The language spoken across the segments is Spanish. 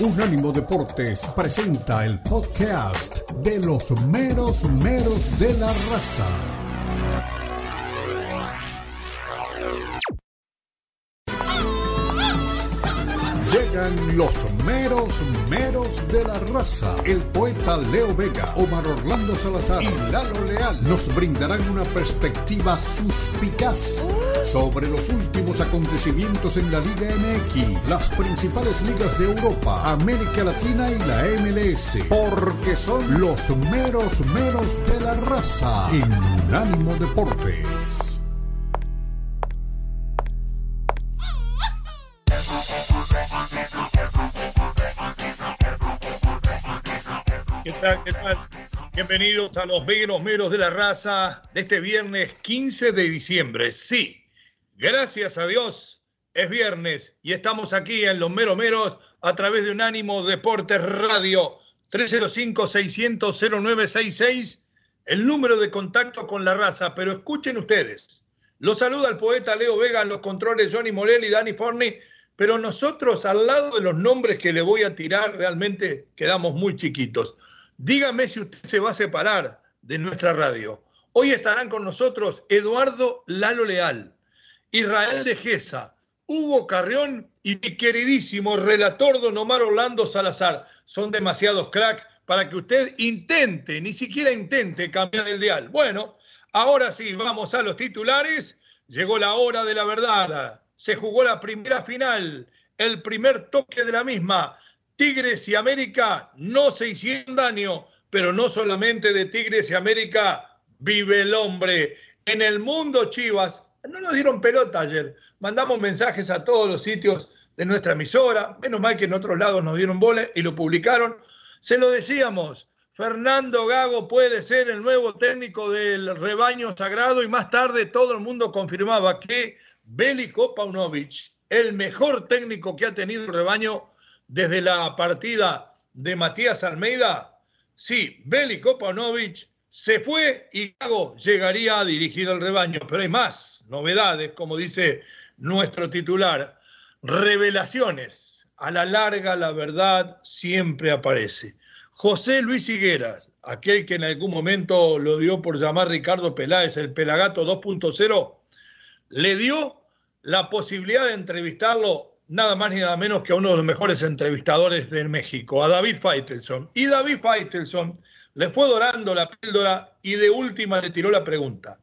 Unánimo Deportes presenta el podcast de los meros meros de la raza. Llegan los meros meros de la raza. El poeta Leo Vega, Omar Orlando Salazar y Lalo Leal nos brindarán una perspectiva suspicaz sobre los últimos acontecimientos en la Liga MX, las principales ligas de Europa, América Latina y la MLS, porque son los meros meros de la raza en Unánimo Deportes. ¿Qué tal? Bienvenidos a los meros meros de la raza de este viernes 15 de diciembre. Sí, gracias a Dios es viernes y estamos aquí en los meros meros a través de Unánimo Deportes Radio 305-600-0966, el número de contacto con la raza. Pero escuchen ustedes, los saluda el poeta Leo Vega en los controles Johnny Morel y Dani Forni pero nosotros al lado de los nombres que le voy a tirar realmente quedamos muy chiquitos. Dígame si usted se va a separar de nuestra radio. Hoy estarán con nosotros Eduardo Lalo Leal, Israel de Gesa, Hugo Carrión y mi queridísimo relator don Omar Orlando Salazar. Son demasiados cracks para que usted intente, ni siquiera intente cambiar el dial. Bueno, ahora sí, vamos a los titulares. Llegó la hora de la verdad. Se jugó la primera final, el primer toque de la misma. Tigres y América no se hicieron daño, pero no solamente de Tigres y América vive el hombre. En el mundo Chivas, no nos dieron pelota ayer. Mandamos mensajes a todos los sitios de nuestra emisora. Menos mal que en otros lados nos dieron bola y lo publicaron. Se lo decíamos. Fernando Gago puede ser el nuevo técnico del rebaño sagrado y más tarde todo el mundo confirmaba que Bélico Paunovic, el mejor técnico que ha tenido el rebaño, desde la partida de Matías Almeida, sí, Bélico Paunovic se fue y Gago llegaría a dirigir el rebaño. Pero hay más novedades, como dice nuestro titular. Revelaciones. A la larga la verdad siempre aparece. José Luis Higueras, aquel que en algún momento lo dio por llamar Ricardo Peláez, el Pelagato 2.0, le dio la posibilidad de entrevistarlo nada más ni nada menos que a uno de los mejores entrevistadores de México, a David Faitelson. Y David Faitelson le fue dorando la píldora y de última le tiró la pregunta.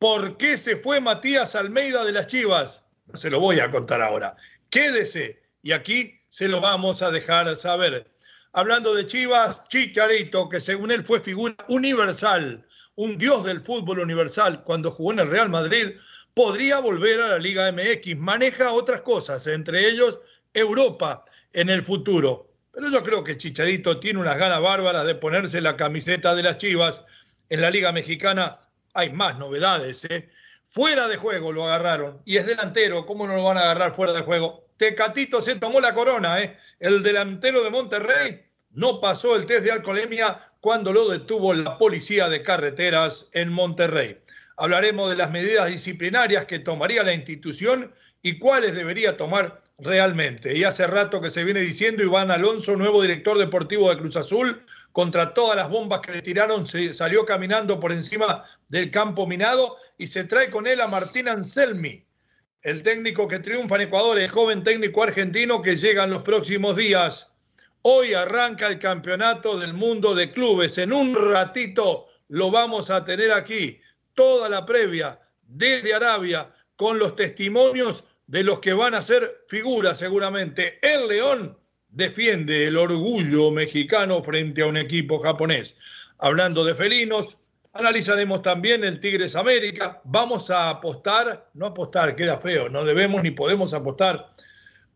¿Por qué se fue Matías Almeida de las Chivas? Se lo voy a contar ahora. Quédese y aquí se lo vamos a dejar saber. Hablando de Chivas, Chicharito, que según él fue figura universal, un dios del fútbol universal cuando jugó en el Real Madrid, podría volver a la Liga MX. Maneja otras cosas, entre ellos Europa en el futuro. Pero yo creo que Chicharito tiene unas ganas bárbaras de ponerse la camiseta de las Chivas. En la Liga Mexicana hay más novedades. ¿eh? Fuera de juego lo agarraron. Y es delantero, ¿cómo no lo van a agarrar fuera de juego? Tecatito se tomó la corona. ¿eh? El delantero de Monterrey no pasó el test de alcoholemia cuando lo detuvo la policía de carreteras en Monterrey hablaremos de las medidas disciplinarias que tomaría la institución y cuáles debería tomar realmente. Y hace rato que se viene diciendo Iván Alonso, nuevo director deportivo de Cruz Azul, contra todas las bombas que le tiraron, se salió caminando por encima del campo minado y se trae con él a Martín Anselmi, el técnico que triunfa en Ecuador, el joven técnico argentino que llega en los próximos días. Hoy arranca el campeonato del mundo de clubes. En un ratito lo vamos a tener aquí toda la previa desde Arabia con los testimonios de los que van a ser figuras seguramente. El León defiende el orgullo mexicano frente a un equipo japonés. Hablando de felinos, analizaremos también el Tigres América. Vamos a apostar, no apostar, queda feo, no debemos ni podemos apostar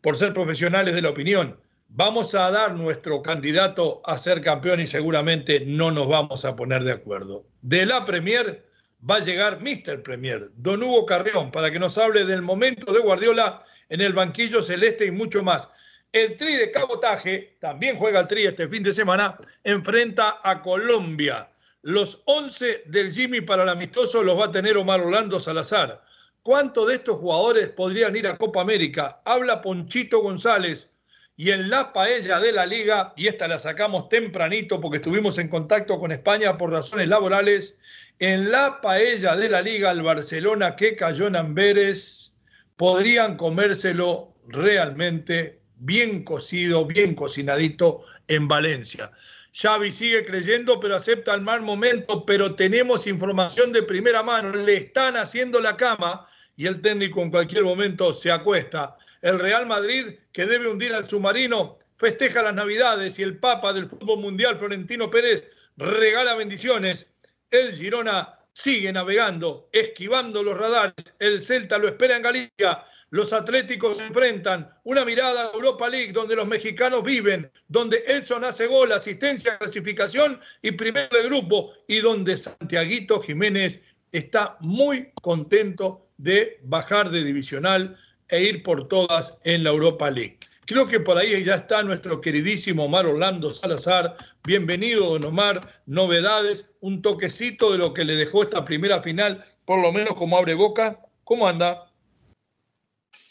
por ser profesionales de la opinión. Vamos a dar nuestro candidato a ser campeón y seguramente no nos vamos a poner de acuerdo. De la Premier va a llegar Mr. Premier, don Hugo Carrión, para que nos hable del momento de Guardiola en el banquillo celeste y mucho más. El Tri de cabotaje, también juega el Tri este fin de semana, enfrenta a Colombia. Los 11 del Jimmy para el amistoso los va a tener Omar Orlando Salazar. ¿Cuántos de estos jugadores podrían ir a Copa América? Habla Ponchito González y en la paella de la liga, y esta la sacamos tempranito porque estuvimos en contacto con España por razones laborales, en la paella de la liga el Barcelona que cayó en Amberes, podrían comérselo realmente bien cocido, bien cocinadito en Valencia. Xavi sigue creyendo, pero acepta el mal momento, pero tenemos información de primera mano, le están haciendo la cama y el técnico en cualquier momento se acuesta. El Real Madrid, que debe hundir al submarino, festeja las Navidades y el Papa del fútbol mundial, Florentino Pérez, regala bendiciones. El Girona sigue navegando, esquivando los radares. El Celta lo espera en Galicia. Los Atléticos se enfrentan. Una mirada a Europa League donde los mexicanos viven, donde Edson hace gol, asistencia, clasificación y primero de grupo, y donde Santiaguito Jiménez está muy contento de bajar de divisional e ir por todas en la Europa League. Creo que por ahí ya está nuestro queridísimo Omar Orlando Salazar. Bienvenido, don Omar. Novedades, un toquecito de lo que le dejó esta primera final, por lo menos como abre boca. ¿Cómo anda?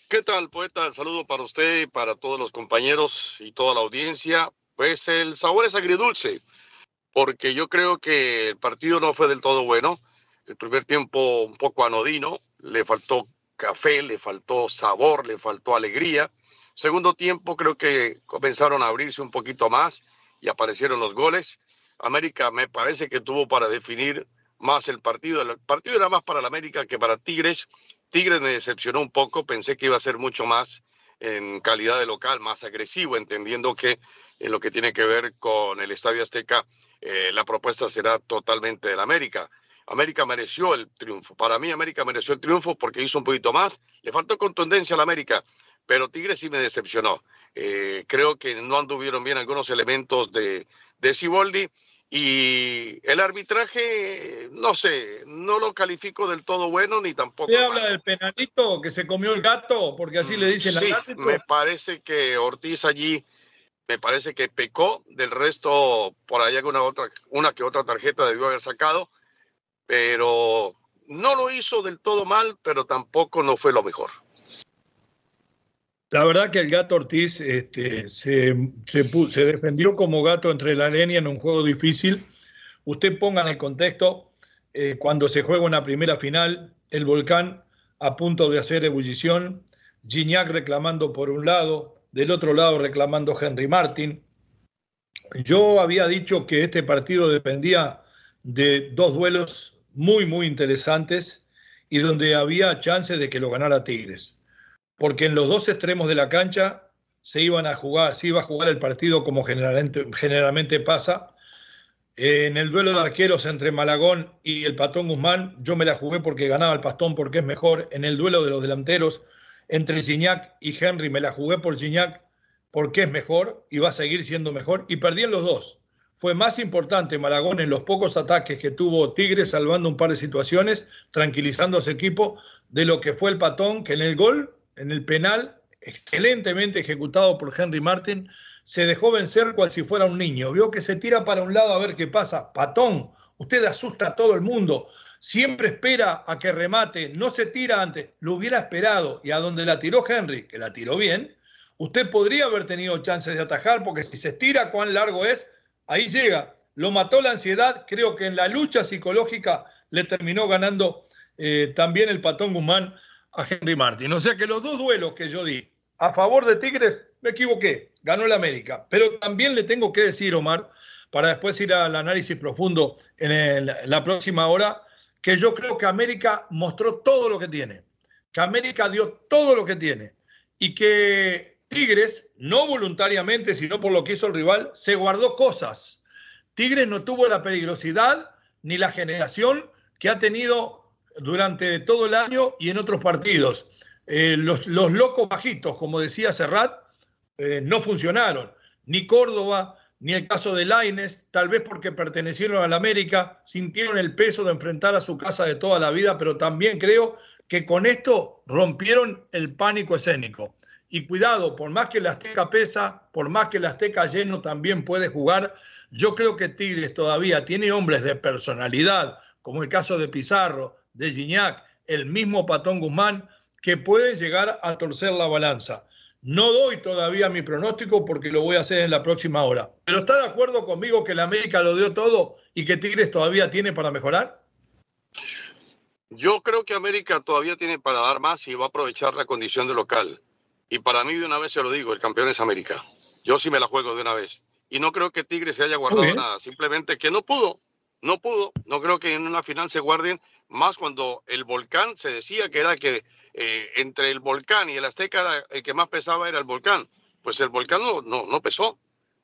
¿Qué tal, poeta? saludo para usted para todos los compañeros y toda la audiencia. Pues el sabor es agridulce, porque yo creo que el partido no fue del todo bueno. El primer tiempo un poco anodino, le faltó café, le faltó sabor, le faltó alegría. Segundo tiempo creo que comenzaron a abrirse un poquito más y aparecieron los goles. América me parece que tuvo para definir más el partido. El partido era más para la América que para Tigres. Tigres me decepcionó un poco, pensé que iba a ser mucho más en calidad de local, más agresivo, entendiendo que en lo que tiene que ver con el Estadio Azteca, eh, la propuesta será totalmente del América. América mereció el triunfo. Para mí, América mereció el triunfo porque hizo un poquito más. Le faltó contundencia a la América, pero Tigres sí me decepcionó. Eh, creo que no anduvieron bien algunos elementos de, de Ciboldi. Y el arbitraje, no sé, no lo califico del todo bueno ni tampoco. ¿Usted habla del penalito que se comió el gato? Porque así le dicen sí, me parece que Ortiz allí, me parece que pecó. Del resto, por ahí alguna otra, una que otra tarjeta debió haber sacado pero no lo hizo del todo mal, pero tampoco no fue lo mejor. La verdad que el gato Ortiz este, se, defendió como gato entre la leña en un juego difícil. Usted ponga en el contexto, eh, cuando se juega una primera final, el volcán a punto de hacer ebullición, Gignac reclamando por un lado, del otro lado reclamando Henry Martin. Yo había dicho que este partido dependía de dos duelos muy, muy interesantes y donde había chances de que lo ganara Tigres. Porque en los dos extremos de la cancha se iban a jugar, se iba a jugar el partido como generalmente, pasa. En el duelo de arqueros entre Malagón y el Patón Guzmán, yo me la jugué porque ganaba el Pastón porque es mejor. En el duelo de los delanteros entre Gignac y Henry, me la jugué por Gignac porque es mejor y va a seguir siendo mejor. Y perdí en los dos fue más importante Malagón en los pocos ataques que tuvo Tigres, salvando un par de situaciones, tranquilizando a su equipo, de lo que fue el patón, que en el gol, en el penal, excelentemente ejecutado por Henry Martin, se dejó vencer cual si fuera un niño. Vio que se tira para un lado a ver qué pasa. Patón, usted asusta a todo el mundo. Siempre espera a que remate, no se tira antes. Lo hubiera esperado y a donde la tiró Henry, que la tiró bien, usted podría haber tenido chances de atajar porque si se estira cuán largo es, ahí llega. Lo mató la ansiedad, creo que en la lucha psicológica le terminó ganando eh, también el patón Guzmán a Henry Martin. O sea que los dos duelos que yo di a favor de Tigres, me equivoqué, ganó el América. Pero también le tengo que decir, Omar, para después ir al análisis profundo en, la próxima hora, que yo creo que América mostró todo lo que tiene, que América dio todo lo que tiene y que Tigres, no voluntariamente, sino por lo que hizo el rival, se guardó cosas. Tigres no tuvo la peligrosidad ni la generación que ha tenido durante todo el año y en otros partidos. Eh, los, locos bajitos, como decía Serrat, eh, no funcionaron. Ni Córdoba, ni el caso de Laines, tal vez porque pertenecieron a la América, sintieron el peso de enfrentar a su casa de toda la vida, pero también creo que con esto rompieron el pánico escénico. Y cuidado, por más que el Azteca pesa, por más que el Azteca lleno también puede jugar, yo creo que Tigres todavía tiene hombres de personalidad, como el caso de Pizarro, de Gignac, el mismo Patón Guzmán, que pueden llegar a torcer la balanza. No doy todavía mi pronóstico porque lo voy a hacer en la próxima hora. ¿Pero está de acuerdo conmigo que la América lo dio todo y que Tigres todavía tiene para mejorar? Yo creo que América todavía tiene para dar más y va a aprovechar la condición de local. Y para mí, de una vez se lo digo, el campeón es América. Yo sí me la juego de una vez. Y no creo que Tigres se haya guardado nada, simplemente que no pudo, no pudo. No creo que en una final se guarden más cuando el volcán se decía que era que eh, entre el volcán y el Azteca el que más pesaba era el volcán. Pues el volcán no, no, pesó.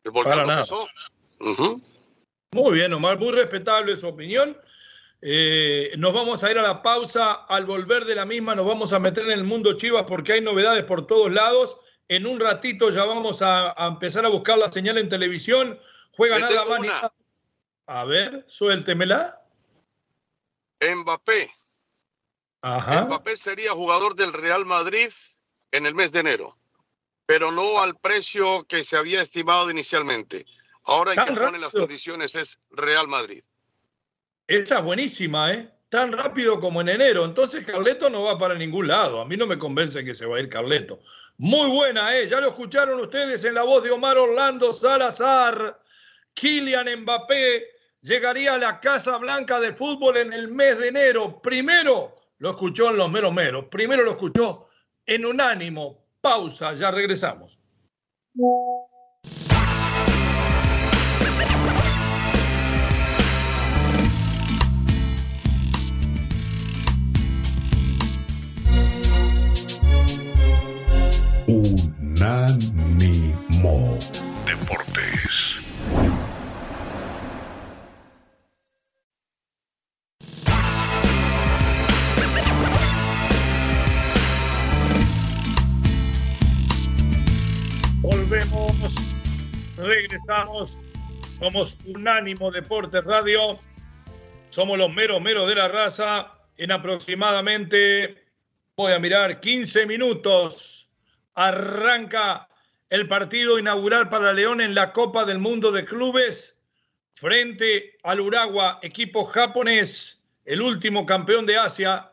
El volcán no pesó. Muy bien, Omar, muy respetable su opinión. Eh, nos vamos a ir a la pausa. Al volver de la misma, nos vamos a meter en el mundo Chivas porque hay novedades por todos lados. En un ratito ya vamos a, empezar a buscar la señal en televisión. Juega nada más. A ver, suéltemela. Mbappé. Mbappé sería jugador del Real Madrid en el mes de enero, pero no al precio que se había estimado inicialmente. Ahora hay que poner las condiciones es Real Madrid. Esa es buenísima, ¿eh? Tan rápido como en enero. Entonces Carleto no va para ningún lado. A mí no me convence que se va a ir Carleto. Muy buena, ¿eh? Ya lo escucharon ustedes en la voz de Omar Orlando Salazar. Kylian Mbappé llegaría a la Casa Blanca de Fútbol en el mes de enero. Primero lo escuchó en los meros meros. Primero lo escuchó en unánimo. Pausa, ya regresamos. Unánimo Deportes. Volvemos, regresamos. Somos Unánimo Deportes Radio. Somos los meros meros de la raza. En aproximadamente, voy a mirar, 15 minutos arranca el partido inaugural para León en la Copa del Mundo de Clubes frente al Uragua, equipo japonés, el último campeón de Asia,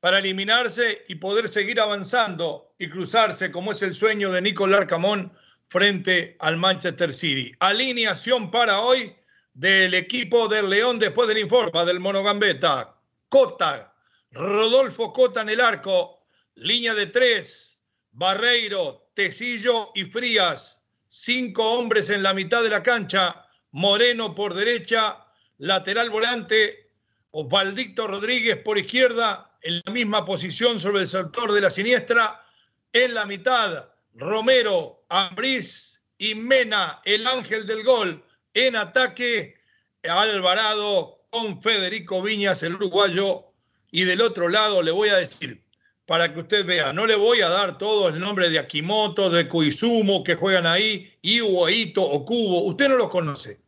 para eliminarse y poder seguir avanzando y cruzarse, como es el sueño de Nicolás Camón, frente al Manchester City. Alineación para hoy del equipo del León después del informe del Monogambeta. Cota, Rodolfo Cota en el arco, línea de tres, Barreiro, Tecillo y Frías. Cinco hombres en la mitad de la cancha. Moreno por derecha, lateral volante. Osvaldicto Rodríguez por izquierda, en la misma posición sobre el sector de la siniestra. En la mitad, Romero, Ambriz y Mena, el ángel del gol. En ataque, Alvarado con Federico Viñas, el uruguayo. Y del otro lado le voy a decir, para que usted vea. No le voy a dar todo el nombre de Akimoto, de Koizumo que juegan ahí, Iwo, Ito o Kubo. Usted no los conoce.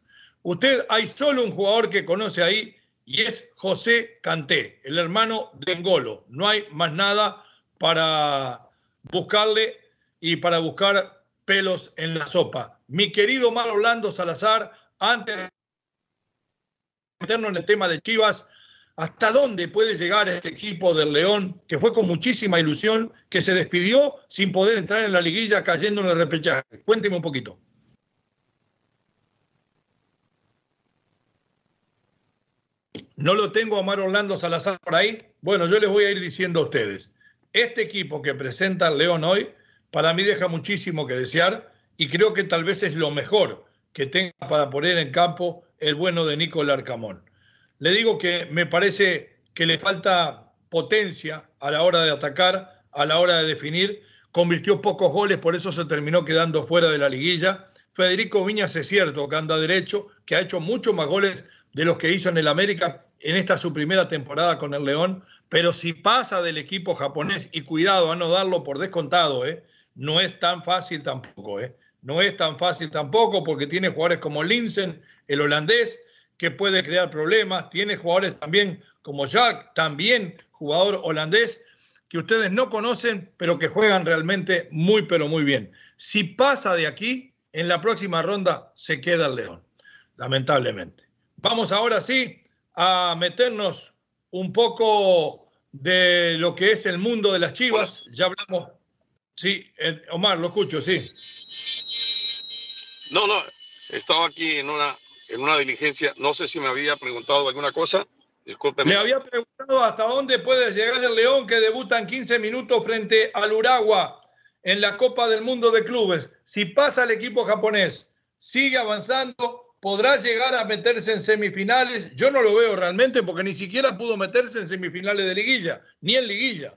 Usted hay solo un jugador que conoce ahí y es José Canté, el hermano de Engolo. No hay más nada para buscarle y para buscar pelos en la sopa. Mi querido Mar Orlando Salazar, antes de meternos en el tema de Chivas, hasta dónde puede llegar este equipo del León, que fue con muchísima ilusión, que se despidió sin poder entrar en la liguilla cayendo en el repechaje. Cuénteme un poquito. No lo tengo a Mar Orlando Salazar por ahí. Bueno, yo les voy a ir diciendo a ustedes. Este equipo que presenta el León hoy, para mí deja muchísimo que desear y creo que tal vez es lo mejor que tenga para poner en campo el bueno de Nicolás Arcamón. Le digo que me parece que le falta potencia a la hora de atacar, a la hora de definir. Convirtió pocos goles, por eso se terminó quedando fuera de la liguilla. Federico Viñas es cierto que anda derecho, que ha hecho muchos más goles de los que hizo en el América en esta su primera temporada con el León, pero si pasa del equipo japonés, y cuidado a no darlo por descontado, ¿eh? no es tan fácil tampoco, ¿eh? no es tan fácil tampoco porque tiene jugadores como Linsen, el holandés, que puede crear problemas. Tiene jugadores también como Jack, también jugador holandés, que ustedes no conocen, pero que juegan realmente muy, pero muy bien. Si pasa de aquí, en la próxima ronda se queda el León, lamentablemente. Vamos ahora sí a meternos un poco de lo que es el mundo de las chivas. Ya hablamos Sí, eh, Omar, lo escucho, sí. No, no, estaba aquí en una, en una diligencia. No sé si me había preguntado alguna cosa. Discúlpeme. Me había preguntado hasta dónde puede llegar el León que debuta en 15 minutos frente al Uragua en la Copa del Mundo de Clubes. Si pasa el equipo japonés, sigue avanzando, podrá llegar a meterse en semifinales. Yo no lo veo realmente porque ni siquiera pudo meterse en semifinales de liguilla, ni en liguilla.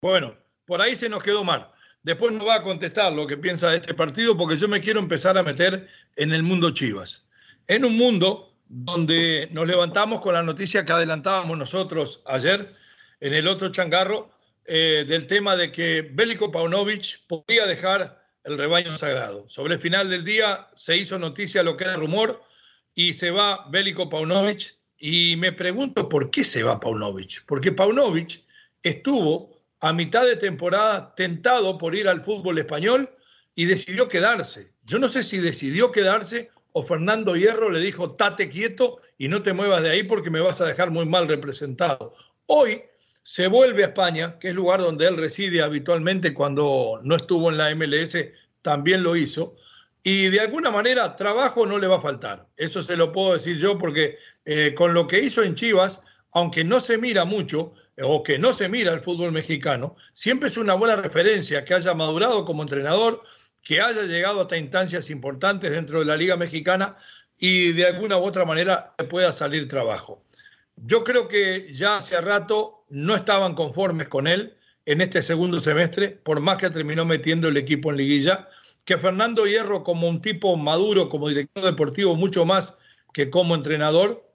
Bueno, por ahí se nos quedó mal. Después no va a contestar lo que piensa de este partido porque yo me quiero empezar a meter en el mundo Chivas. En un mundo donde nos levantamos con la noticia que adelantábamos nosotros ayer en el otro changarro eh, del tema de que Bélico Paunovic podía dejar el rebaño sagrado. Sobre el final del día se hizo noticia lo que era rumor y se va Bélico Paunovic y me pregunto por qué se va Paunovic. Porque Paunovic estuvo a mitad de temporada tentado por ir al fútbol español y decidió quedarse. Yo no sé si decidió quedarse o Fernando Hierro le dijo, tate quieto y no te muevas de ahí porque me vas a dejar muy mal representado. Hoy se vuelve a España, que es el lugar donde él reside habitualmente cuando no estuvo en la MLS, también lo hizo, y de alguna manera trabajo no le va a faltar. Eso se lo puedo decir yo porque eh, con lo que hizo en Chivas, aunque no se mira mucho, o que no se mira el fútbol mexicano, siempre es una buena referencia que haya madurado como entrenador, que haya llegado hasta instancias importantes dentro de la Liga Mexicana y de alguna u otra manera pueda salir trabajo. Yo creo que ya hace rato no estaban conformes con él en este segundo semestre, por más que terminó metiendo el equipo en liguilla, que Fernando Hierro como un tipo maduro, como director deportivo, mucho más que como entrenador,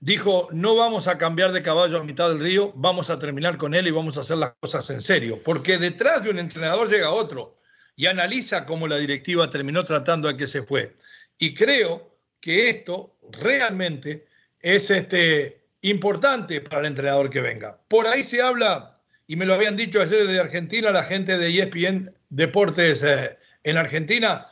dijo, no vamos a cambiar de caballo a mitad del río, vamos a terminar con él y vamos a hacer las cosas en serio, porque detrás de un entrenador llega otro y analiza cómo la directiva terminó tratando a que se fue. Y creo que esto realmente es este, importante para el entrenador que venga. Por ahí se habla, y me lo habían dicho ayer de Argentina, la gente de ESPN Deportes eh, en Argentina,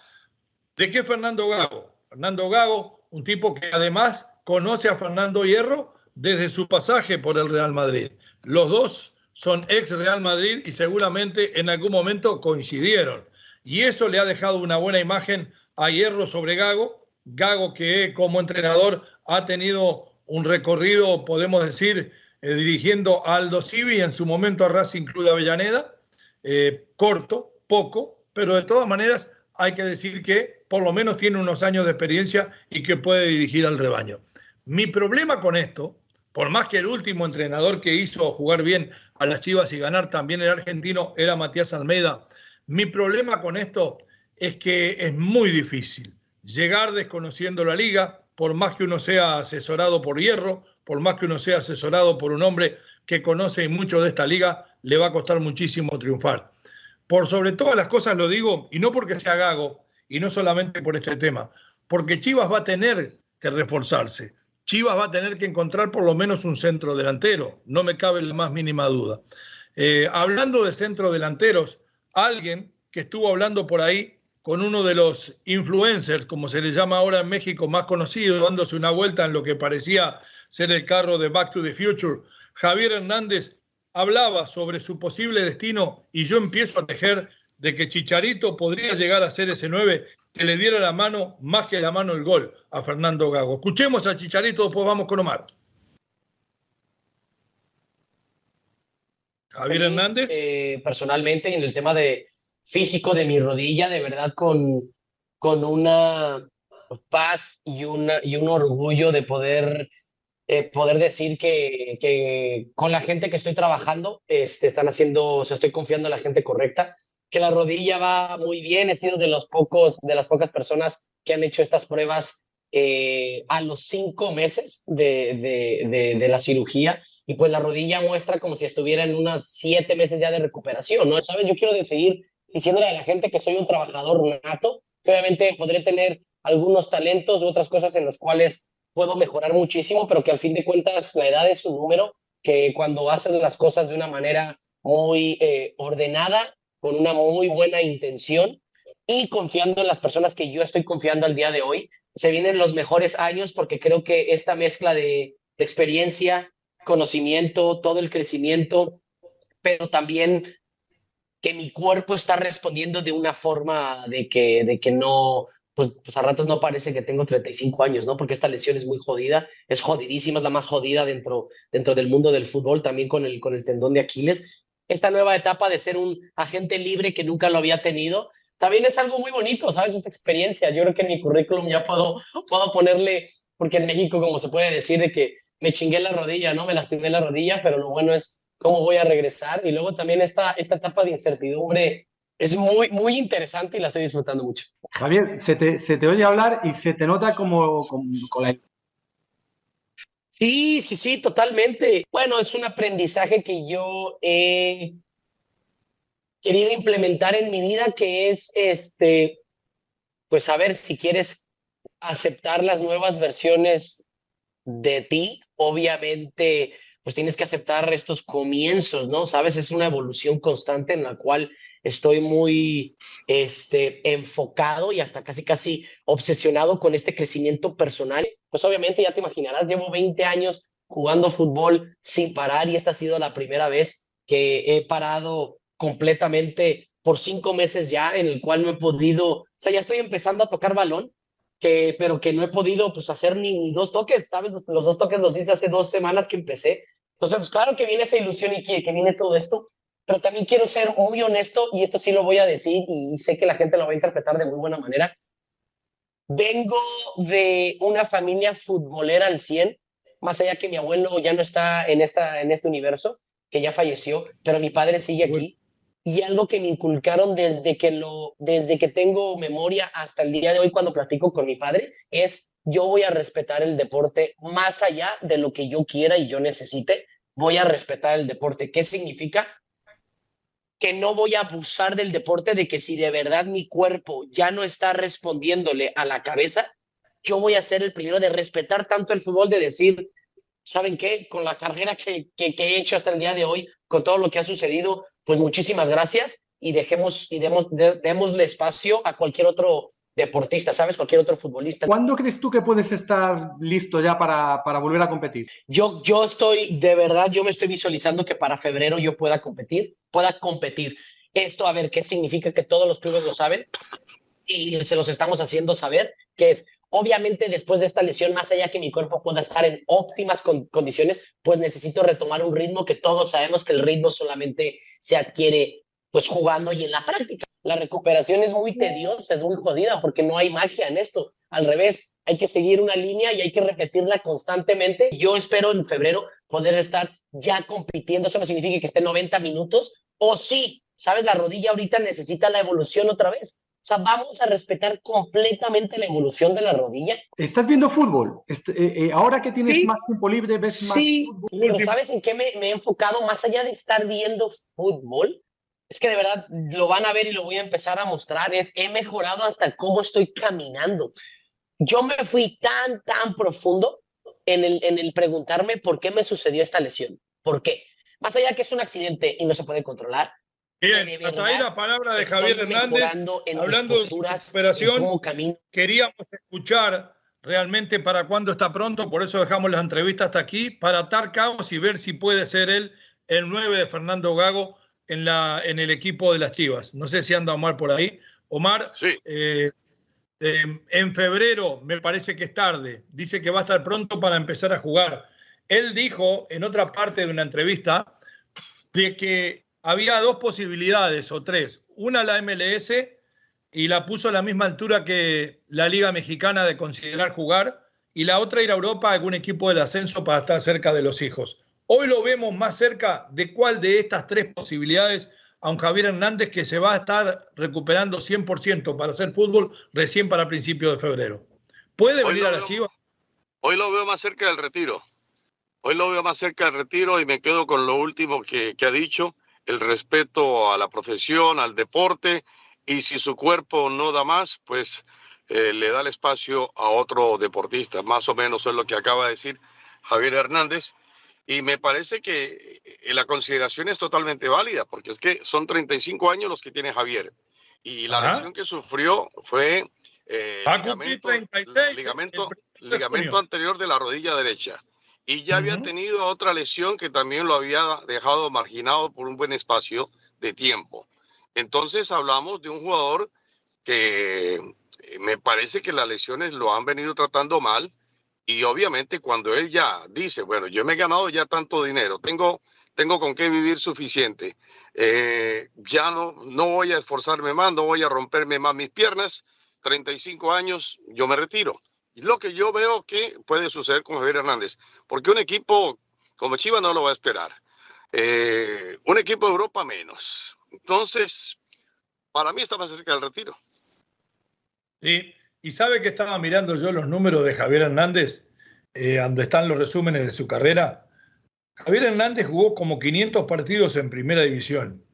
de que Fernando Gago. Fernando Gago, un tipo que además conoce a Fernando Hierro desde su pasaje por el Real Madrid. Los dos son ex Real Madrid y seguramente en algún momento coincidieron. Y eso le ha dejado una buena imagen a Hierro sobre Gago. Gago que como entrenador ha tenido un recorrido, podemos decir, eh, dirigiendo a Aldo Civi en su momento a Racing Club de Avellaneda, eh, corto, poco, pero de todas maneras hay que decir que por lo menos tiene unos años de experiencia y que puede dirigir al rebaño. Mi problema con esto, por más que el último entrenador que hizo jugar bien a las Chivas y ganar también el argentino era Matías Almeida, mi problema con esto es que es muy difícil llegar desconociendo la liga, por más que uno sea asesorado por Hierro, por más que uno sea asesorado por un hombre que conoce mucho de esta liga, le va a costar muchísimo triunfar. Por sobre todas las cosas lo digo, y no porque sea gago, y no solamente por este tema, porque Chivas va a tener que reforzarse. Chivas va a tener que encontrar por lo menos un centro delantero, no me cabe la más mínima duda. Eh, hablando de centro delanteros, alguien que estuvo hablando por ahí con uno de los influencers, como se le llama ahora en México, más conocido, dándose una vuelta en lo que parecía ser el carro de Back to the Future, Javier Hernández hablaba sobre su posible destino y yo empiezo a tejer de que Chicharito podría llegar a ser ese 9 que le diera la mano, más que la mano el gol a Fernando Gago. Escuchemos a Chicharito, después vamos con Omar. Javier Hernández. Eh, personalmente, en el tema de físico de mi rodilla, de verdad con, con una paz y, una, y un orgullo de poder, eh, poder decir que, que, con la gente que estoy trabajando, este, están haciendo, o sea, estoy confiando en la gente correcta que la rodilla va muy bien. He sido de los pocos, de las pocas personas que han hecho estas pruebas eh, a los cinco meses de, de, de, la cirugía. Y pues la rodilla muestra como si estuviera en unas siete meses ya de recuperación, ¿no? ¿Sabes? Yo quiero seguir diciéndole a la gente que soy un trabajador nato, que obviamente podré tener algunos talentos u otras cosas en los cuales puedo mejorar muchísimo, pero que al fin de cuentas la edad es un número que cuando haces las cosas de una manera muy eh, ordenada con una muy buena intención y confiando en las personas que yo estoy confiando al día de hoy. Se vienen los mejores años porque creo que esta mezcla de experiencia, conocimiento, todo el crecimiento, pero también que mi cuerpo está respondiendo de una forma de que, de que no, pues, pues, a ratos no parece que tengo 35 años, ¿no? Porque esta lesión es muy jodida, es jodidísima, es la más jodida dentro, dentro del mundo del fútbol, también con el, con el tendón de Aquiles. Esta nueva etapa de ser un agente libre que nunca lo había tenido, también es algo muy bonito, ¿sabes? Esta experiencia. Yo creo que en mi currículum ya puedo, puedo ponerle, porque en México, como se puede decir, de que me chingué la rodilla, ¿no? Me lastimé la rodilla, pero lo bueno es cómo voy a regresar. Y luego también esta, esta etapa de incertidumbre es muy, muy interesante y la estoy disfrutando mucho. Javier, se te, se te oye hablar y se te nota como, con la... Sí, sí, sí, totalmente. Bueno, es un aprendizaje que yo he querido implementar en mi vida, que es este, pues a ver si quieres aceptar las nuevas versiones de ti, obviamente pues tienes que aceptar estos comienzos, ¿no? Sabes, es una evolución constante en la cual estoy muy este, enfocado y hasta casi, casi obsesionado con este crecimiento personal. Pues obviamente ya te imaginarás, llevo 20 años jugando fútbol sin parar y esta ha sido la primera vez que he parado completamente por cinco meses ya, en el cual no he podido, o sea, ya estoy empezando a tocar balón, que, pero que no he podido pues hacer ni, dos toques, ¿sabes? Los, los, dos toques los hice hace dos semanas que empecé entonces, pues claro que viene esa ilusión y que, que viene todo esto, pero también quiero ser muy honesto y esto sí lo voy a decir y sé que la gente lo va a interpretar de muy buena manera. Vengo de una familia futbolera al 100, más allá que mi abuelo ya no está en, esta, en este universo, que ya falleció, pero mi padre sigue aquí. Y algo que me inculcaron desde que, lo, desde que tengo memoria hasta el día de hoy cuando platico con mi padre es yo voy a respetar el deporte más allá de lo que yo quiera y yo necesite. Voy a respetar el deporte. ¿Qué significa? Que no voy a abusar del deporte, de que si de verdad mi cuerpo ya no está respondiéndole a la cabeza, yo voy a ser el primero de respetar tanto el fútbol, de decir, ¿saben qué? Con la carrera que, que, he hecho hasta el día de hoy, con todo lo que ha sucedido, pues muchísimas gracias y dejemos y demos, démosle espacio a cualquier otro deportista, ¿sabes? Cualquier otro futbolista. ¿Cuándo crees tú que puedes estar listo ya para, para volver a competir? Yo, yo estoy, de verdad, yo me estoy visualizando que para febrero yo pueda competir, pueda competir. Esto, a ver, ¿qué significa que todos los clubes lo saben? Y se los estamos haciendo saber, que es, obviamente después de esta lesión, más allá que mi cuerpo pueda estar en óptimas condiciones, pues necesito retomar un ritmo que todos sabemos que el ritmo solamente se adquiere pues jugando y en la práctica la recuperación es muy tediosa, es muy jodida porque no hay magia en esto. Al revés, hay que seguir una línea y hay que repetirla constantemente. Yo espero en febrero poder estar ya compitiendo. Eso no significa que esté 90 minutos o sí, sabes, la rodilla ahorita necesita la evolución otra vez. O sea, vamos a respetar completamente la evolución de la rodilla. ¿Estás viendo fútbol? Este, eh, eh, ahora que tienes más tiempo libre, ves más Sí, pero ¿sabes en qué me, me he enfocado? Más allá de estar viendo fútbol, es que de verdad lo van a ver y lo voy a empezar a mostrar, es he mejorado hasta cómo estoy caminando. Yo me fui tan, tan profundo en el, en el preguntarme por qué me sucedió esta lesión. ¿Por qué? Más allá que es un accidente y no se puede controlar. Bien, hasta ahí la palabra de Javier Hernández. Hablando de su queríamos escuchar realmente para cuándo está pronto, por eso dejamos la entrevista hasta aquí, para atar cabos y ver si puede ser él el 9 de Fernando Gago en, la, en el equipo de las Chivas. No sé si anda Omar por ahí. Omar, eh, em, en febrero me parece que es tarde. Dice que va a estar pronto para empezar a jugar. Él dijo en otra parte de una entrevista de que había dos posibilidades o tres. Una la MLS y la puso a la misma altura que la Liga Mexicana de considerar jugar y la otra ir a Europa a algún equipo del ascenso para estar cerca de los hijos. Hoy lo vemos más cerca de cuál de estas tres posibilidades a un Javier Hernández que se va a estar recuperando 100% para hacer fútbol recién para principios de febrero. ¿Puede venir a la Chivas? Hoy lo veo más cerca del retiro. Hoy lo veo más cerca del retiro y me quedo con lo último que, ha dicho, el respeto a la profesión, al deporte, y si su cuerpo no da más, pues eh, le da el espacio a otro deportista. Más o menos es lo que acaba de decir Javier Hernández. Y me parece que eh, la consideración es totalmente válida, porque es que son 35 años los que tiene Javier. Y la lesión que sufrió fue eh, ligamento, 36, ligamento, ligamento anterior de la rodilla derecha. y ya había tenido otra lesión que también lo había dejado marginado por un buen espacio de tiempo. Entonces hablamos de un jugador que eh, me parece que las lesiones lo han venido tratando mal y obviamente cuando él ya dice, bueno, yo me he ganado ya tanto dinero, tengo, tengo con qué vivir suficiente, eh, ya no, no voy a esforzarme más, no voy a romperme más mis piernas, 35 años, yo me retiro. Y lo que yo veo que puede suceder con Javier Hernández, porque un equipo como Chivas no lo va a esperar. Eh, un equipo de Europa menos. Entonces, para mí está más cerca del retiro. Sí, y sabe que estaba mirando yo los números de Javier Hernández, eh, donde están los resúmenes de su carrera. Javier Hernández jugó como 500 partidos en primera división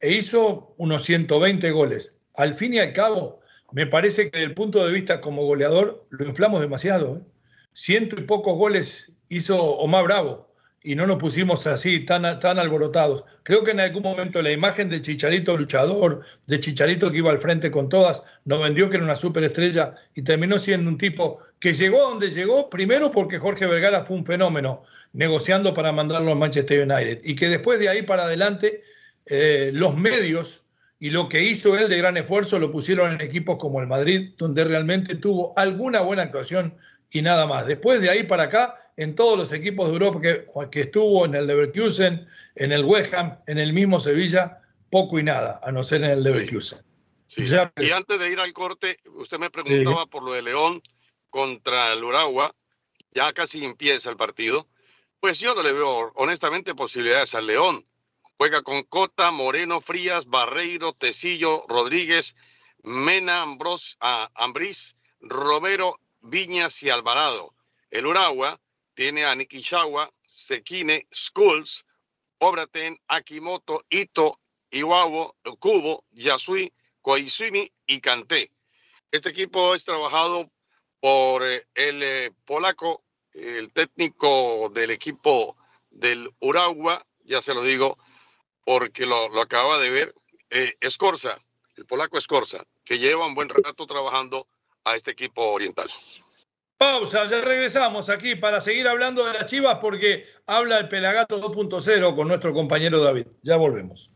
e hizo unos 120 goles. Al fin y al cabo, me parece que desde el punto de vista como goleador lo inflamos demasiado. ¿eh? Ciento y pocos goles hizo Omar Bravo y no nos pusimos así tan, tan alborotados. Creo que en algún momento la imagen de Chicharito luchador, de Chicharito que iba al frente con todas, nos vendió que era una superestrella y terminó siendo un tipo que llegó a donde llegó, primero porque Jorge Vergara fue un fenómeno negociando para mandarlo al Manchester United y que después de ahí para adelante eh, los medios y lo que hizo él de gran esfuerzo lo pusieron en equipos como el Madrid, donde realmente tuvo alguna buena actuación y nada más. Después de ahí para acá, en todos los equipos de Europa que, que estuvo, en el Leverkusen, en el West Ham, en el mismo Sevilla, poco y nada, a no ser en el Leverkusen. y antes de ir al corte, usted me preguntaba por lo de León contra el Uragua, ya casi empieza el partido. Pues yo no le veo honestamente posibilidades al León Juega con Cota, Moreno, Frías, Barreiro, Tecillo, Rodríguez, Mena, Ambros, ah, Ambriz, Romero, Viñas y Alvarado. El Uragua tiene a Nikishawa, Sekine, Skulls, Obraten, Akimoto, Ito, Iwabo, Kubo, Yasui, Koizumi y Kanté. Este equipo es trabajado por eh, el eh, polaco, el técnico del equipo del Uragua, ya se lo digo, porque lo, lo acaba de ver, eh, Escorza, el polaco Escorza, que lleva un buen rato trabajando a este equipo oriental. Pausa, ya regresamos aquí para seguir hablando de las Chivas porque habla el Pelagato 2.0 con nuestro compañero David. Ya volvemos.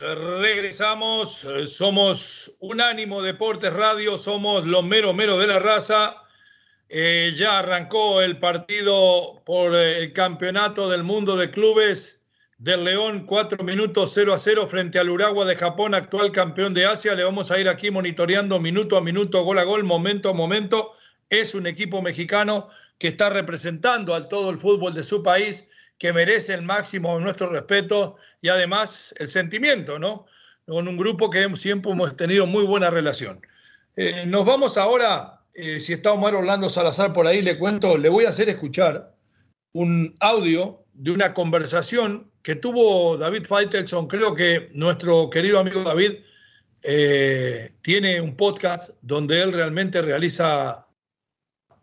Regresamos. Somos Unánimo Deportes Radio, somos los mero mero de la raza. Eh, ya arrancó el partido por eh, el campeonato del mundo de clubes del León, cuatro minutos 0 a 0 frente al Uragua de Japón, actual campeón de Asia. Le vamos a ir aquí monitoreando minuto a minuto, gol a gol, momento a momento. Es un equipo mexicano que está representando al todo el fútbol de su país que merece el máximo de nuestro respeto y además el sentimiento, ¿no? Con un grupo que siempre hemos tenido muy buena relación. Eh, nos vamos ahora, eh, si está Omar Orlando Salazar por ahí, le cuento, le voy a hacer escuchar un audio de una conversación que tuvo David Faitelson. Creo que nuestro querido amigo David eh, tiene un podcast donde él realmente realiza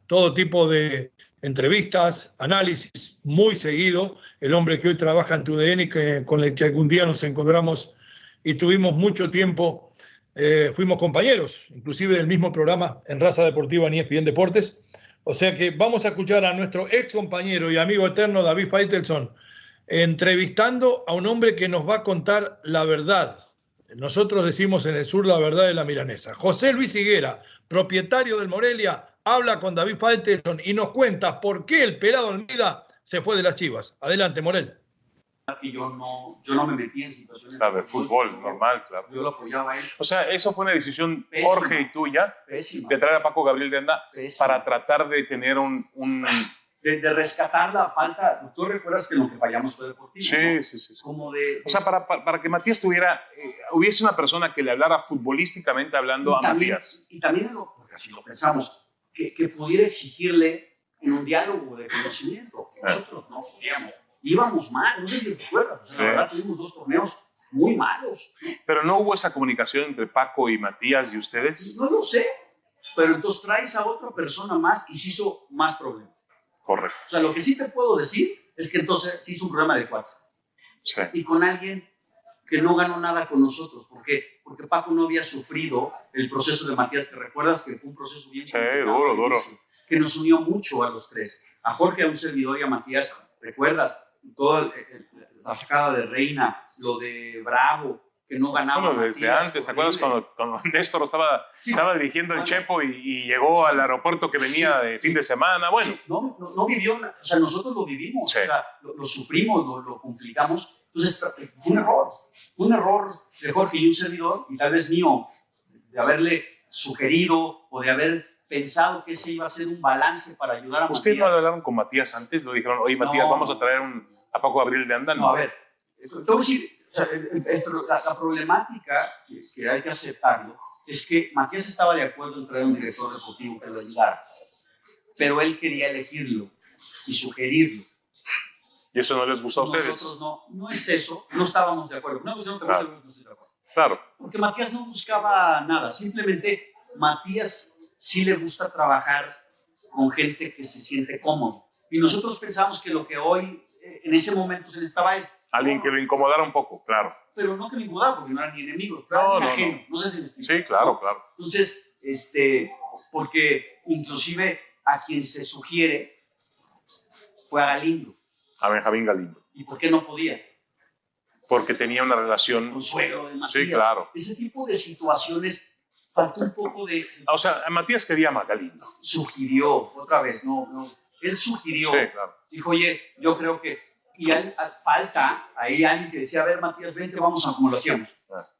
todo tipo de, entrevistas, análisis muy seguido. El hombre que hoy trabaja en TUDN, que, con el que algún día nos encontramos y tuvimos mucho tiempo, eh, fuimos compañeros, inclusive del mismo programa en Raza Deportiva ni ESPN Deportes. O sea que vamos a escuchar a nuestro ex compañero y amigo eterno David Faitelson entrevistando a un hombre que nos va a contar la verdad. Nosotros decimos en el sur la verdad de la milanesa. José Luis Higuera, propietario del Morelia, habla con David Faitelson y nos cuenta por qué el pelado Almida se fue de las Chivas. Adelante, Morel. Y yo no, yo no me metí en situaciones de fútbol, normal, claro. Yo lo apoyaba a él. O sea, eso fue una decisión Jorge y tuya de traer a Paco Gabriel de Anda para tratar de tener un... un... De, rescatar la falta. Tú recuerdas que lo que fallamos fue deportivo. Sí, sí, sí, Como de, o sea, para, para, que Matías tuviera, eh, hubiese una persona que le hablara futbolísticamente hablando a Matías. Y también, porque así lo pensamos, que, que pudiera exigirle en un diálogo de conocimiento. Nosotros no podíamos. Íbamos mal, no sé si recuerdas. Pues, la verdad, tuvimos dos torneos muy malos. Pero no hubo esa comunicación entre Paco y Matías y ustedes. No lo sé, pero entonces traes a otra persona más y se hizo más problema. Correcto. O sea, lo que sí te puedo decir es que entonces se hizo un programa de cuatro. Sí. Y con alguien que no ganó nada con nosotros. ¿Por qué? Porque Paco no había sufrido el proceso de Matías, que recuerdas que fue un proceso bien Sí, duro, duro. que nos unió mucho a los tres. A Jorge, a un servidor y a Matías, ¿recuerdas? Toda la sacada de Reina, lo de Bravo, que no ganaba. Bueno, desde Matías, antes, ¿te acuerdas cuando, cuando Néstor estaba, Sí. estaba dirigiendo el Bueno. Chepo y, y llegó al aeropuerto que venía de fin de semana? Bueno, no, no, no vivió, o sea, nosotros lo vivimos, Sí. o sea, lo, lo sufrimos, lo, lo complicamos. Entonces, fue un error, fue un error de Jorge y un servidor, y tal vez mío, de haberle sugerido o de haber pensado que ese iba a ser un balance para ayudar a ¿ustedes no hablaron con Matías antes? ¿Lo dijeron, oye, Matías, No. vamos a traer un, a Paco Gabriel de Anda? No, a ver, decir, o sea, el- el- el pro- la, la problemática que, que hay que aceptarlo es que Matías estaba de acuerdo en traer un director deportivo que lo ayudara, pero él quería elegirlo y sugerirlo. ¿Y eso no les gustó a ustedes? Nosotros no, no es eso, no estábamos de acuerdo. No, no gusta, Claro. no de acuerdo. Claro. Porque Matías no buscaba nada, simplemente Matías sí le gusta trabajar con gente que se siente cómodo. Y nosotros pensamos que lo que hoy, eh, en ese momento se necesitaba es... Alguien que lo incomodara un poco, claro. Pero no que me incomodara, porque no eran ni enemigos, pero No, no, ajeno. No. sé si me explico. Sí, claro, claro. Entonces, este, porque inclusive a quien se sugiere fue a Galindo. A Benjamín Galindo. ¿Y por qué no podía? Porque tenía una relación. Con suegro de Matías. Sí, claro. Ese tipo de situaciones faltó un poco de... O sea, Matías quería a Galindo. Sugirió, otra vez, no, no. Él sugirió, Sí, claro. dijo, oye, yo creo que... Y hay- a- falta ahí alguien que decía, a ver, Matías, vente, vamos a como lo hacíamos.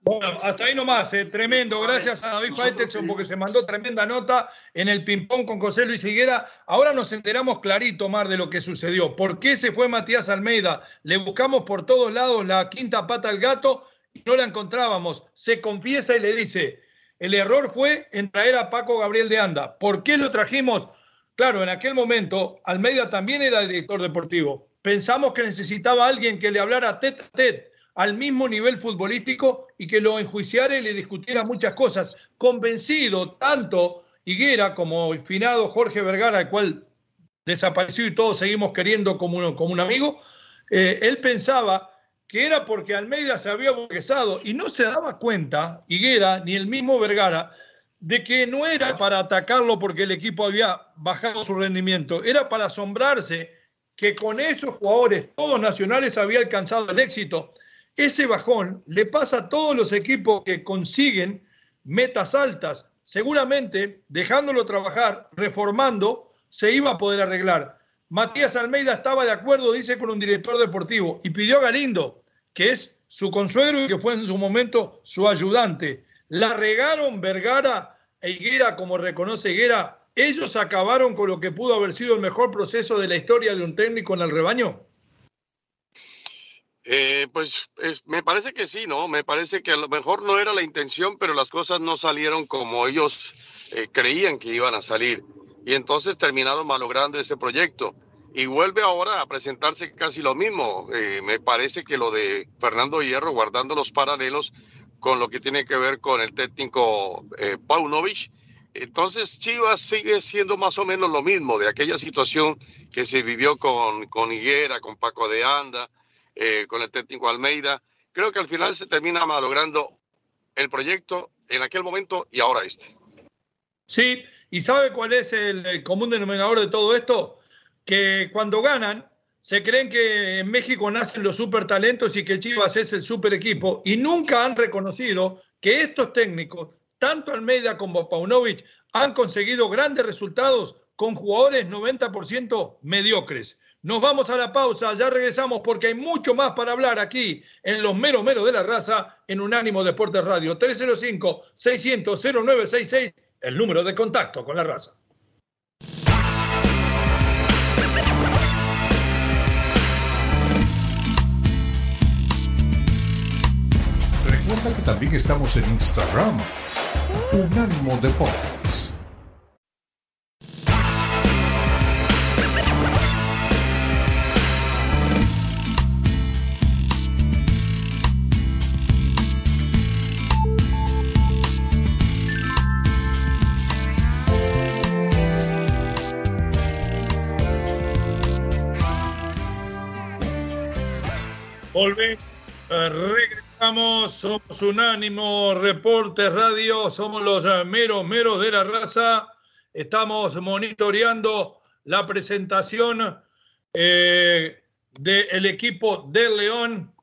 Bueno, hasta ahí nomás, eh, tremendo. Gracias a David Faitelson porque se mandó tremenda nota en el ping-pong con José Luis Higuera. Ahora nos enteramos clarito, Mar, de lo que sucedió. ¿Por qué se fue Matías Almeida? Le buscamos por todos lados la quinta pata al gato y no la encontrábamos. Se confiesa y le dice, el error fue en traer a Paco Gabriel de Anda. ¿Por qué lo trajimos? Claro, en aquel momento Almeida también era director deportivo. Pensamos que necesitaba alguien que le hablara tete a tete al mismo nivel futbolístico y que lo enjuiciara y le discutiera muchas cosas. Convencido tanto Higuera como el finado Jorge Vergara, el cual desapareció y todos seguimos queriendo como un, como un amigo, eh, él pensaba que era porque Almeida se había burguesado y no se daba cuenta, Higuera ni el mismo Vergara, de que no era para atacarlo porque el equipo había bajado su rendimiento, era para asombrarse que con esos jugadores, todos nacionales, había alcanzado el éxito. Ese bajón le pasa a todos los equipos que consiguen metas altas. Seguramente, dejándolo trabajar, reformando, se iba a poder arreglar. Matías Almeida estaba de acuerdo, dice, con un director deportivo y pidió a Galindo, que es su consuegro y que fue en su momento su ayudante. La regaron Vergara e Higuera, como reconoce Higuera. ¿Ellos acabaron con lo que pudo haber sido el mejor proceso de la historia de un técnico en el rebaño? Eh, pues es- me parece que sí, ¿no? Me parece que a lo mejor no era la intención, pero las cosas no salieron como ellos eh, creían que iban a salir. Y entonces terminaron malogrando ese proyecto. Y vuelve ahora a presentarse casi lo mismo. Eh, me parece que lo de Fernando Hierro, guardando los paralelos con lo que tiene que ver con el técnico Paunovic. Entonces Chivas sigue siendo más o menos lo mismo de aquella situación que se vivió con, con Higuera, con Paco de Anda, eh, con el técnico Almeida. Creo que al final se termina malogrando el proyecto en aquel momento y ahora este. Sí, y ¿sabe cuál es el, el común denominador de todo esto? Que cuando ganan, se creen que en México nacen los super talentos y que Chivas es el super equipo y nunca han reconocido que estos técnicos, tanto Almeida como Paunovic, han conseguido grandes resultados con jugadores 90% mediocres. Nos vamos a la pausa, ya regresamos porque hay mucho más para hablar aquí en los meros meros de la raza en Unánimo Deportes Radio 305-600-0966, el número de contacto con la raza. Recuerda que también estamos en Instagram. Unánimo Deportes. Volvemos, somos Unánimo Reportes Radio, somos los eh, meros, meros de la raza. Estamos monitoreando la presentación eh, del equipo del León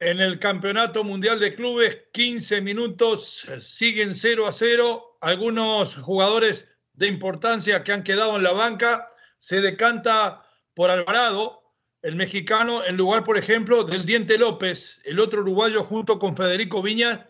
en el Campeonato Mundial de Clubes. 15 minutos, siguen 0 a 0. Algunos jugadores de importancia que han quedado en la banca. Se decanta por Alvarado, el mexicano, en lugar, por ejemplo, del Diente López, el otro uruguayo junto con Federico Viñas,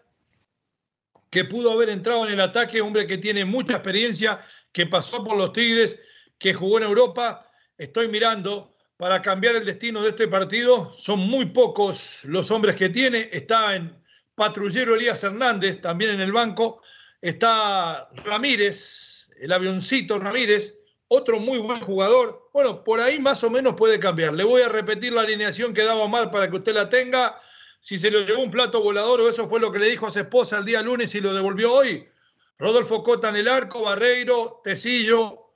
que pudo haber entrado en el ataque, hombre que tiene mucha experiencia, que pasó por los Tigres, que jugó en Europa. Estoy mirando para cambiar el destino de este partido. Son muy pocos los hombres que tiene. Está en patrullero Elías Hernández, también en el banco. Está Ramírez, el avioncito Ramírez otro muy buen jugador. Bueno, por ahí más o menos puede cambiar. Le voy a repetir la alineación que daba mal para que usted la tenga. Si se lo llevó un plato volador o eso fue lo que le dijo a su esposa el día lunes y lo devolvió hoy. Rodolfo Cota en el arco, Barreiro, Tecillo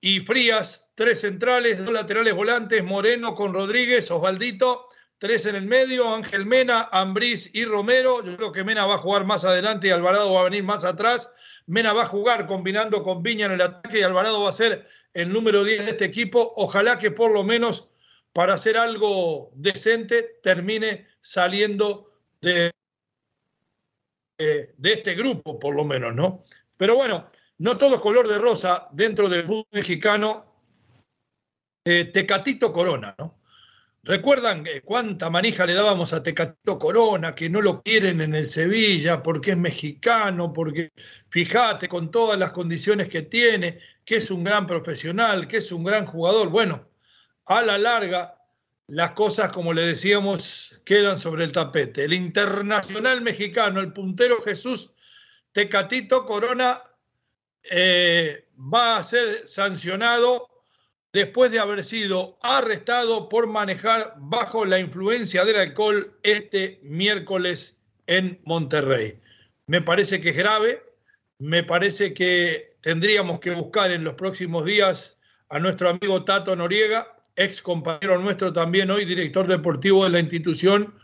y Frías, tres centrales, dos laterales volantes, Moreno con Rodríguez, Osvaldito, tres en el medio, Ángel Mena, Ambriz y Romero. Yo creo que Mena va a jugar más adelante y Alvarado va a venir más atrás. Mena va a jugar combinando con Viña en el ataque y Alvarado va a ser el número 10 de este equipo. Ojalá que por lo menos para hacer algo decente termine saliendo de, de, este grupo, por lo menos, ¿no? Pero bueno, no todo es color de rosa dentro del fútbol mexicano. Eh, Tecatito Corona, ¿no? ¿Recuerdan cuánta manija le dábamos a Tecatito Corona, que no lo quieren en el Sevilla porque es mexicano, porque fíjate con todas las condiciones que tiene, que es un gran profesional, que es un gran jugador? Bueno, a la larga, las cosas, como le decíamos, quedan sobre el tapete. El internacional mexicano, el puntero Jesús Tecatito Corona, eh, va a ser sancionado después de haber sido arrestado por manejar bajo la influencia del alcohol este miércoles en Monterrey. Me parece que es grave, me parece que tendríamos que buscar en los próximos días a nuestro amigo Tato Noriega, ex compañero nuestro también hoy, director deportivo de la institución,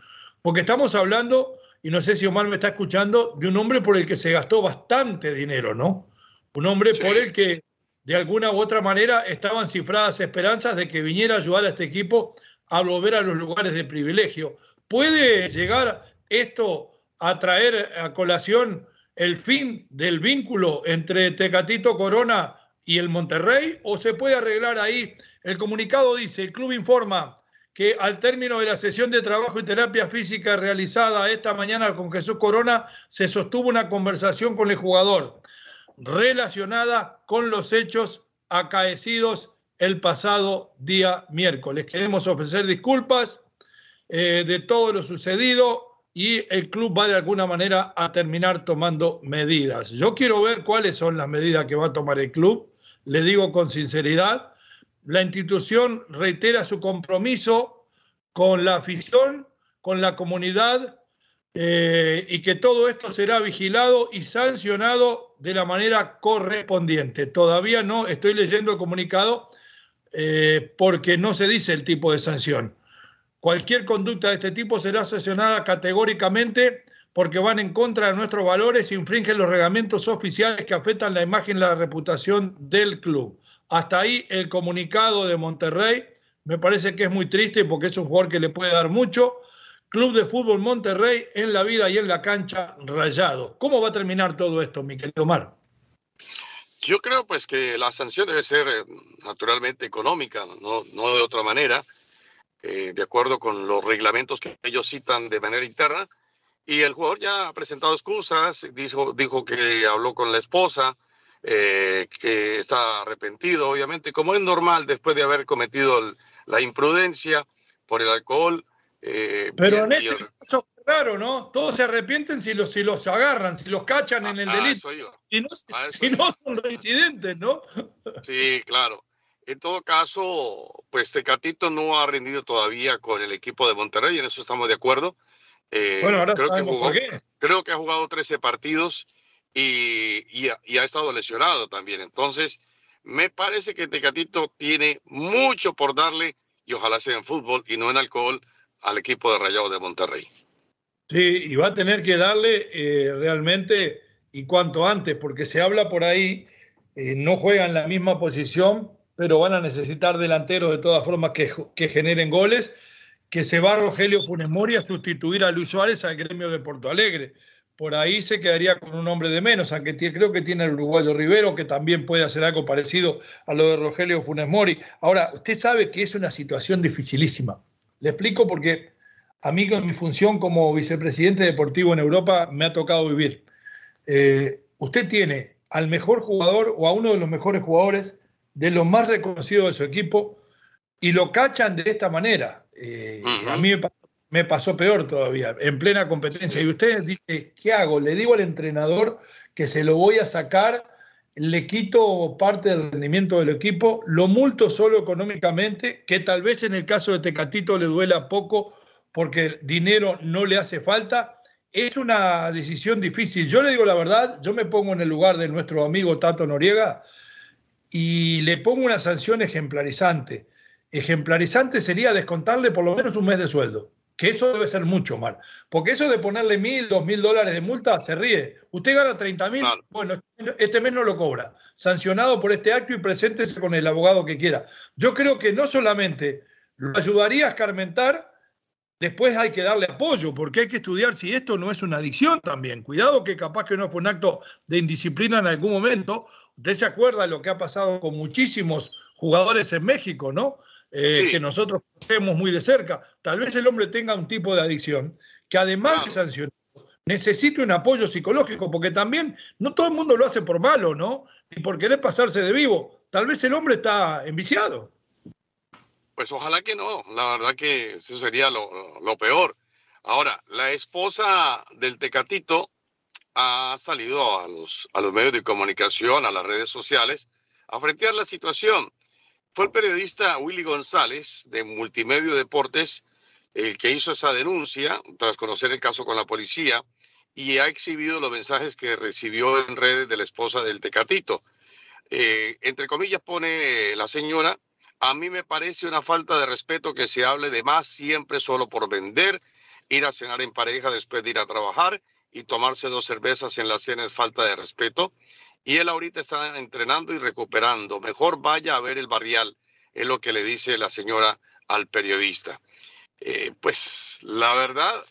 porque estamos hablando, y no sé si Omar me está escuchando, de un hombre por el que se gastó bastante dinero, ¿no? Un hombre por el que de alguna u otra manera estaban cifradas esperanzas de que viniera a ayudar a este equipo a volver a los lugares de privilegio. ¿Puede llegar esto a traer a colación el fin del vínculo entre Tecatito Corona y el Monterrey o se puede arreglar ahí? El comunicado dice, el club informa que al término de la sesión de trabajo y terapia física realizada esta mañana con Jesús Corona, se sostuvo una conversación con el jugador relacionada con los hechos acaecidos el pasado día miércoles. Queremos ofrecer disculpas eh, de todo lo sucedido y el club va de alguna manera a terminar tomando medidas. Yo quiero ver cuáles son las medidas que va a tomar el club. Le digo con sinceridad, la institución reitera su compromiso con la afición, con la comunidad eh, y que todo esto será vigilado y sancionado de la manera correspondiente. Todavía no estoy leyendo el comunicado eh, porque no se dice el tipo de sanción. Cualquier conducta de este tipo será sancionada categóricamente porque van en contra de nuestros valores e infringen los reglamentos oficiales que afectan la imagen y la reputación del club. Hasta ahí el comunicado de Monterrey. Me parece que es muy triste porque es un jugador que le puede dar mucho Club de Fútbol Monterrey en la vida y en la cancha rayado. ¿Cómo va a terminar todo esto, mi querido Omar? Yo creo pues que la sanción debe ser eh, naturalmente económica, no, no de otra manera, eh, de acuerdo con los reglamentos que ellos citan de manera interna. Y el jugador ya ha presentado excusas, dijo, dijo que habló con la esposa, eh, que está arrepentido, obviamente, como es normal después de haber cometido la imprudencia por el alcohol eh, Pero en este caso, claro, ¿no? Todos se arrepienten si los, si los agarran, si los cachan en el delito. Si no, son residentes, ¿no? Sí, claro. En todo caso, pues Tecatito no ha rendido todavía con el equipo de Monterrey, en eso estamos de acuerdo. Eh, bueno, ahora creo que por qué. Creo que ha jugado 13 partidos y, y, ha, estado lesionado también. Entonces, me parece que Tecatito tiene mucho por darle y ojalá sea en fútbol y no en alcohol al equipo de Rayados de Monterrey. Sí, y va a tener que darle eh, realmente y cuanto antes, porque se habla por ahí, eh, no juegan la misma posición, pero van a necesitar delanteros de todas formas que, que generen goles, que se va Rogelio Funes Mori a sustituir a Luis Suárez al gremio de Porto Alegre. Por ahí se quedaría con un hombre de menos, aunque creo que tiene el uruguayo Rivero, que también puede hacer algo parecido a lo de Rogelio Funes Mori. Ahora, usted sabe que es una situación dificilísima. Le explico porque a mí con mi función como vicepresidente deportivo en Europa me ha tocado vivir. Eh, usted tiene al mejor jugador o a uno de los mejores jugadores de los más reconocidos de su equipo y lo cachan de esta manera. Eh, a mí me pasó, peor todavía, en plena competencia. Y usted dice, ¿qué hago? Le digo al entrenador que se lo voy a sacar, le quito parte del rendimiento del equipo, lo multo solo económicamente, que tal vez en el caso de Tecatito le duela poco porque dinero no le hace falta. Es una decisión difícil. Yo le digo la verdad, yo me pongo en el lugar de nuestro amigo Tato Noriega y le pongo una sanción ejemplarizante. Ejemplarizante sería descontarle por lo menos un mes de sueldo, que eso debe ser mucho mal. Porque eso de ponerle mil, dos mil dólares de multa, se ríe. Usted gana 30 mil, bueno, este mes no lo cobra. Sancionado por este acto y preséntese con el abogado que quiera. Yo creo que no solamente lo ayudaría a escarmentar, Después hay que darle apoyo, porque hay que estudiar si esto no es una adicción también. Cuidado que capaz que no fue un acto de indisciplina en algún momento. Usted se acuerda de lo que ha pasado con muchísimos jugadores en México, ¿no? Eh, que nosotros conocemos muy de cerca. Tal vez el hombre tenga un tipo de adicción que además de sancionar, necesite un apoyo psicológico, porque también no todo el mundo lo hace por malo, ¿no? Ni por querer pasarse de vivo. Tal vez el hombre está enviciado. Pues ojalá que no, la verdad que eso sería lo, peor. Ahora, la esposa del Tecatito ha salido a los, a los medios de comunicación, a las redes sociales, a frentear la situación. Fue el periodista Willy González de Multimedio Deportes el que hizo esa denuncia tras conocer el caso con la policía y ha exhibido los mensajes que recibió en redes de la esposa del Tecatito. Eh, entre comillas pone la señora, a mí me parece una falta de respeto que se hable de más siempre solo por vender, ir a cenar en pareja después de ir a trabajar y tomarse dos cervezas en la cena es falta de respeto. Y él ahorita está entrenando y recuperando. Mejor vaya a ver el barrial, es lo que le dice la señora al periodista. Eh, pues la verdad,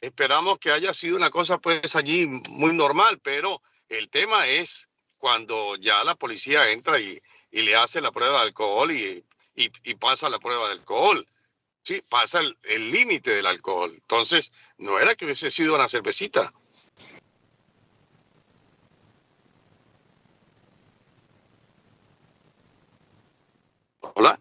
esperamos que haya sido una cosa pues allí muy normal, pero el tema es cuando ya la policía entra y y le hace la prueba de alcohol y, y, pasa la prueba de alcohol. Sí, pasa el límite del alcohol. Entonces, no era que hubiese sido una cervecita. Hola.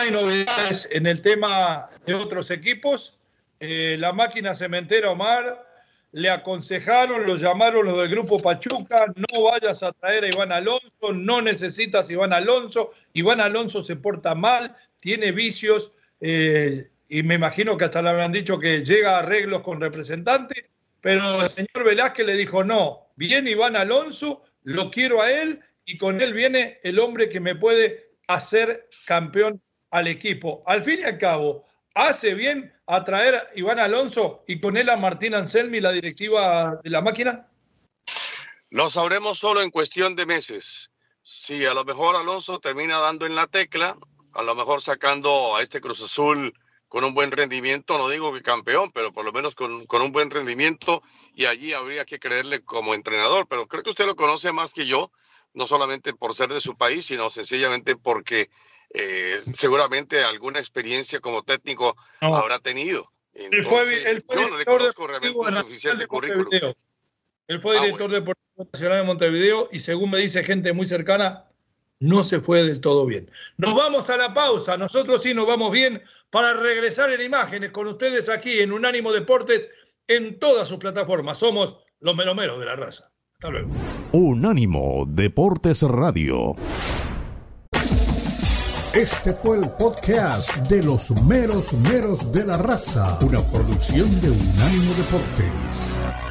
Hay novedades en el tema de otros equipos. Eh, la máquina cementera Omar le aconsejaron, lo llamaron los del grupo Pachuca, no vayas a traer a Iván Alonso, no necesitas Iván Alonso, Iván Alonso se porta mal, tiene vicios eh, y me imagino que hasta le habían dicho que llega a arreglos con representantes, pero el señor Velázquez le dijo, no, viene Iván Alonso, lo quiero a él y con él viene el hombre que me puede hacer campeón al equipo. Al fin y al cabo, ¿hace bien atraer a Iván Alonso y con él a Martín Anselmi, la directiva de la máquina? Lo sabremos solo en cuestión de meses. Si a lo mejor Alonso termina dando en la tecla, a lo mejor sacando a este Cruz Azul con un buen rendimiento, no digo que campeón, pero por lo menos con, con, un buen rendimiento y allí habría que creerle como entrenador, pero creo que usted lo conoce más que yo, no solamente por ser de su país, sino sencillamente porque eh, seguramente alguna experiencia como técnico habrá tenido. él fue, director deportivo nacional de Montevideo. Él fue director deportivo nacional de Montevideo y según me dice gente muy cercana, no se fue del todo bien. Nos vamos a la pausa, nosotros sí nos vamos bien para regresar en imágenes con ustedes aquí en Unánimo Deportes en todas sus plataformas. Somos los melomeros de la raza. Hasta luego. Unánimo Deportes Radio. Este fue el podcast de los meros meros de la raza, una producción de Unánimo Deportes.